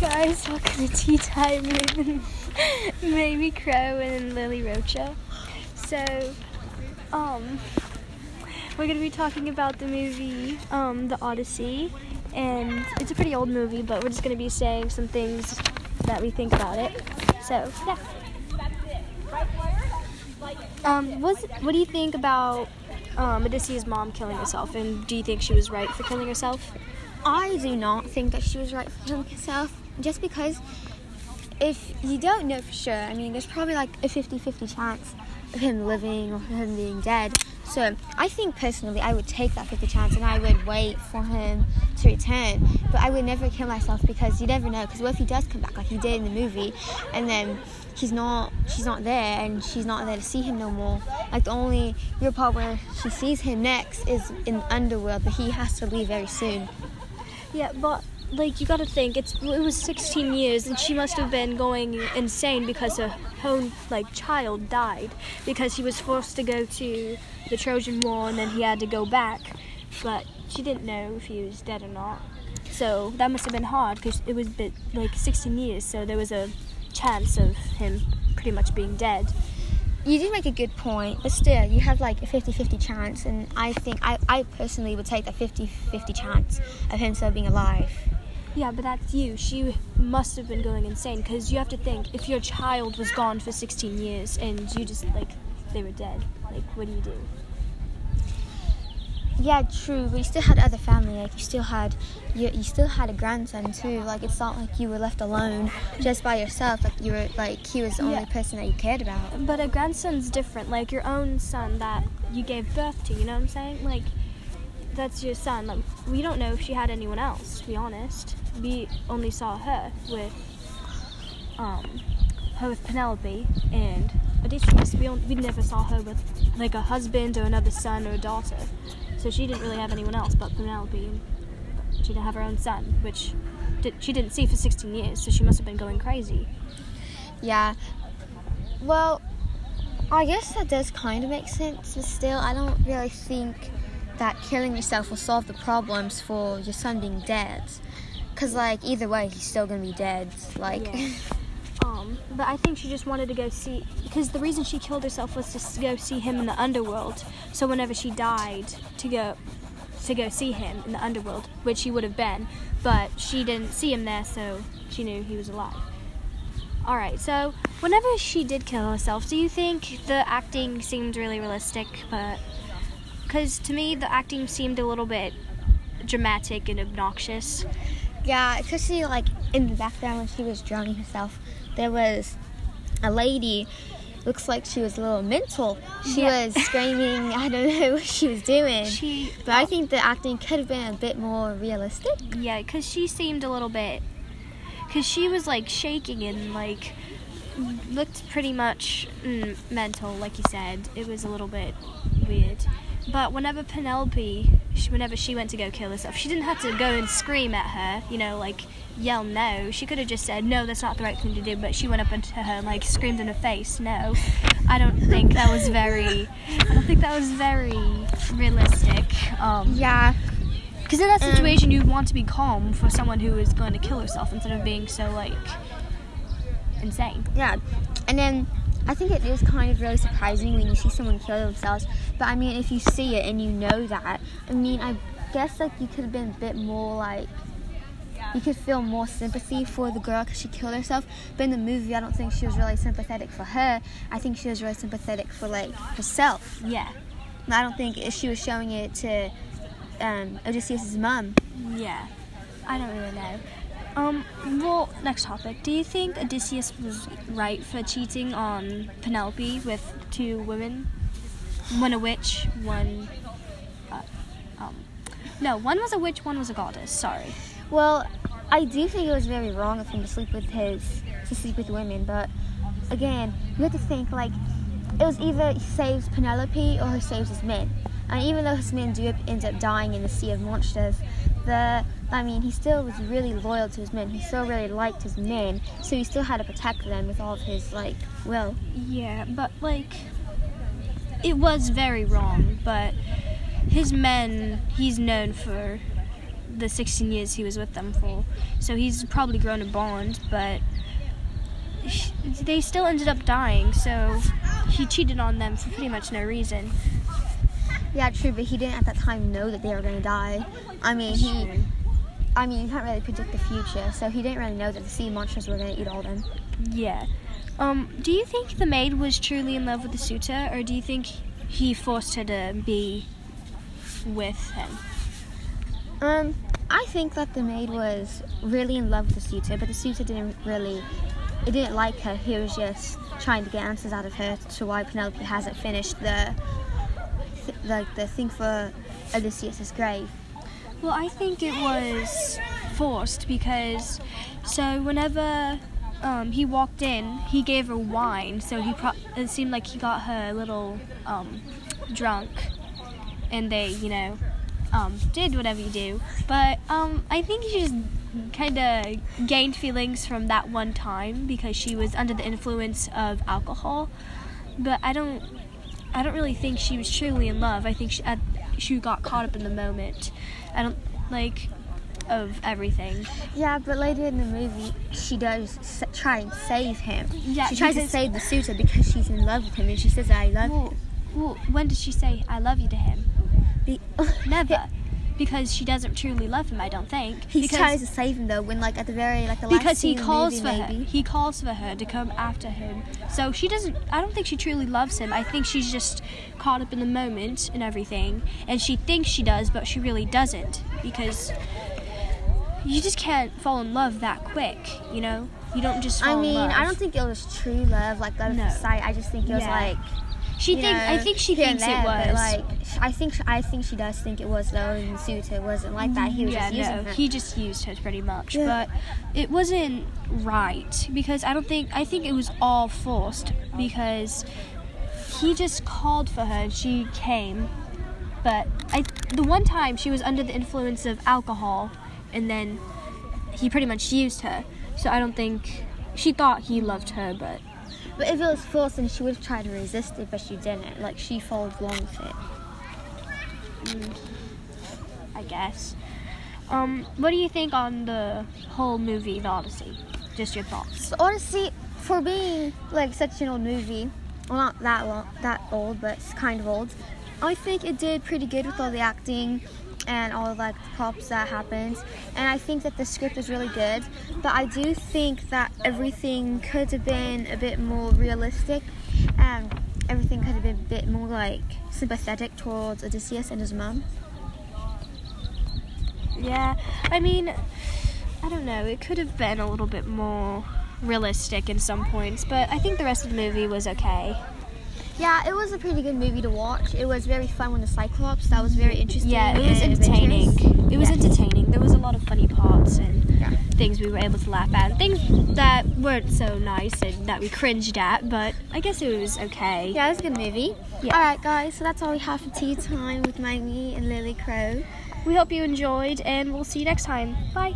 guys, welcome to Tea Time with Mamie Crow and Lily Rocha. So, um, we're gonna be talking about the movie, um, The Odyssey, and it's a pretty old movie, but we're just gonna be saying some things that we think about it. So, yeah. Um, what's, what do you think about um, Odysseus' mom killing herself, and do you think she was right for killing herself? I do not think that she was right for killing herself, just because if you don't know for sure, I mean, there's probably like a 50 50 chance of him living or him being dead. So I think personally, I would take that 50 chance and I would wait for him to return. But I would never kill myself because you never know. Because what if he does come back like he did in the movie, and then he's not, she's not there, and she's not there to see him no more. Like the only real part where she sees him next is in the underworld, but he has to leave very soon. Yeah, but like you got to think it's it was 16 years and she must have been going insane because her own like child died because he was forced to go to the Trojan War and then he had to go back, but she didn't know if he was dead or not. So that must have been hard because it was bit, like 16 years, so there was a chance of him pretty much being dead. You do make a good point, but still, you have like a 50 50 chance, and I think I, I personally would take that 50 50 chance of him still being alive. Yeah, but that's you. She must have been going insane because you have to think if your child was gone for 16 years and you just like they were dead, like what do you do? Yeah, true, but you still had other family. Like you still had, you, you still had a grandson too. Like it's not like you were left alone just by yourself. Like you were like he was the only Yeah. person that you cared about. But a grandson's different, like your own son that you gave birth to. You know what I'm saying? Like that's your son. Like we don't know if she had anyone else. To be honest, we only saw her with um her with Penelope and Odysseus. We we never saw her with like a husband or another son or a daughter. So she didn't really have anyone else but Penelope. She didn't have her own son, which did, she didn't see for 16 years. So she must have been going crazy. Yeah. Well, I guess that does kind of make sense, but still, I don't really think that killing yourself will solve the problems for your son being dead. Cause like either way, he's still gonna be dead. Like, Yeah. Um, but I think she just wanted to go see because the reason she killed herself was to go see him in the underworld. So whenever she died, to go to go see him in the underworld, which he would have been, but she didn't see him there, so she knew he was alive. All right. So whenever she did kill herself, do you think the acting seemed really realistic? But because to me, the acting seemed a little bit dramatic and obnoxious. yeah, especially like in the background when she was drowning herself, there was a lady. Looks like she was a little mental. She Yeah. was screaming. I don't know what she was doing. She but I think the acting could have been a bit more realistic. Yeah, because she seemed a little bit. Because she was like shaking and like looked pretty much mm, mental, like you said. It was a little bit weird. But whenever Penelope, she, whenever she went to go kill herself, she didn't have to go and scream at her, you know, like yell no. She could have just said, no, that's not the right thing to do. But she went up into her and like screamed in her face, no. I don't think that was very, I don't think that was very realistic. Um, Yeah, because in that Um, situation, you want to be calm for someone who is going to kill herself instead of being so like insane. Yeah, and then I think it is kind of really surprising when you see someone kill themselves. But I mean, if you see it and you know that, I mean, I guess like you could have been a bit more like you could feel more sympathy for the girl because she killed herself. But in the movie, I don't think she was really sympathetic for her. I think she was really sympathetic for like herself. Yeah, I don't think she was showing it to um, Odysseus' mom. yeah. I don't really know. Um. Well, next topic. Do you think Odysseus was right for cheating on Penelope with two women? One a witch, one. Uh, um. No, one was a witch, one was a goddess. Sorry. Well, I do think it was very wrong of him to sleep with his to sleep with women, but again, you have to think like it was either he saves Penelope or he saves his men. And even though his men do end up dying in the Sea of Monsters, the I mean, he still was really loyal to his men. He still really liked his men, so he still had to protect them with all of his like will. Yeah, but like it was very wrong, but his men he's known for the 16 years he was with them for. So he's probably grown a bond, but they still ended up dying. So he cheated on them for pretty much no reason. Yeah, true, but he didn't at that time know that they were going to die. I mean, he. I mean, you can't really predict the future, so he didn't really know that the sea monsters were going to eat all of them. Yeah. Um, do you think the maid was truly in love with the suitor, or do you think he forced her to be with him? Um, I think that the maid was really in love with the suitor, but the suitor didn't really, it didn't like her. He was just trying to get answers out of her to why Penelope hasn't finished the, th- like the thing for Odysseus's grave. Well, I think it was forced because so whenever um, he walked in, he gave her wine, so he pro- it seemed like he got her a little um, drunk, and they, you know, um, did whatever you do. But um, I think she just kind of gained feelings from that one time because she was under the influence of alcohol. But I don't, I don't really think she was truly in love. I think she, uh, she got caught up in the moment. I don't like of everything. Yeah, but later in the movie, she does s- try and save him. Yeah, she tries to save the suitor because she's in love with him, and she says, "I love Well, him." well, when did she say "I love you" to him? Be- Never, because she doesn't truly love him. I don't think. He because, tries to save him though, when like at the very like the last because he scene in the calls movie, for her. He calls for her to come after him. So she doesn't. I don't think she truly loves him. I think she's just caught up in the moment and everything, and she thinks she does, but she really doesn't because you just can't fall in love that quick. You know, you don't just. Fall I in mean, love. I don't think it was true love, like love No. at sight. I just think it was Yeah. like She you think. I think she thinks there, it was. like I think I think she does think it was though, and suitor wasn't like that. He was mm, yeah, just using no, her. he just used her pretty much, Yeah. but it wasn't right because I don't think I think it was all forced because he just called for her and she came, but I the one time she was under the influence of alcohol and then he pretty much used her, so I don't think she thought he loved her, but But if it was forced, then she would have tried to resist it, but she didn't. Like she followed along with it. I guess. Um, what do you think on the whole movie, The Odyssey? Just your thoughts. So honestly, for being like such an old movie, well not that long, that old, but it's kind of old. I think it did pretty good with all the acting and all of like the props that happened. And I think that the script is really good. But I do think that everything could have been a bit more realistic and everything could have been a bit more like sympathetic towards Odysseus and his mum. Yeah, I mean, I don't know. It could have been a little bit more realistic in some points, but I think the rest of the movie was okay. Yeah, it was a pretty good movie to watch. It was very fun with the Cyclops. That was very interesting. Yeah, it was entertaining. adventurous. It was Yeah. entertaining. There was a lot of funny parts and Yeah. things we were able to laugh at, things that weren't so nice and that we cringed at, but I guess it was okay. Yeah, it was a good movie. Yeah. Alright, guys, so that's all we have for tea time with Maggie and Lily Crow. We hope you enjoyed, and we'll see you next time. Bye.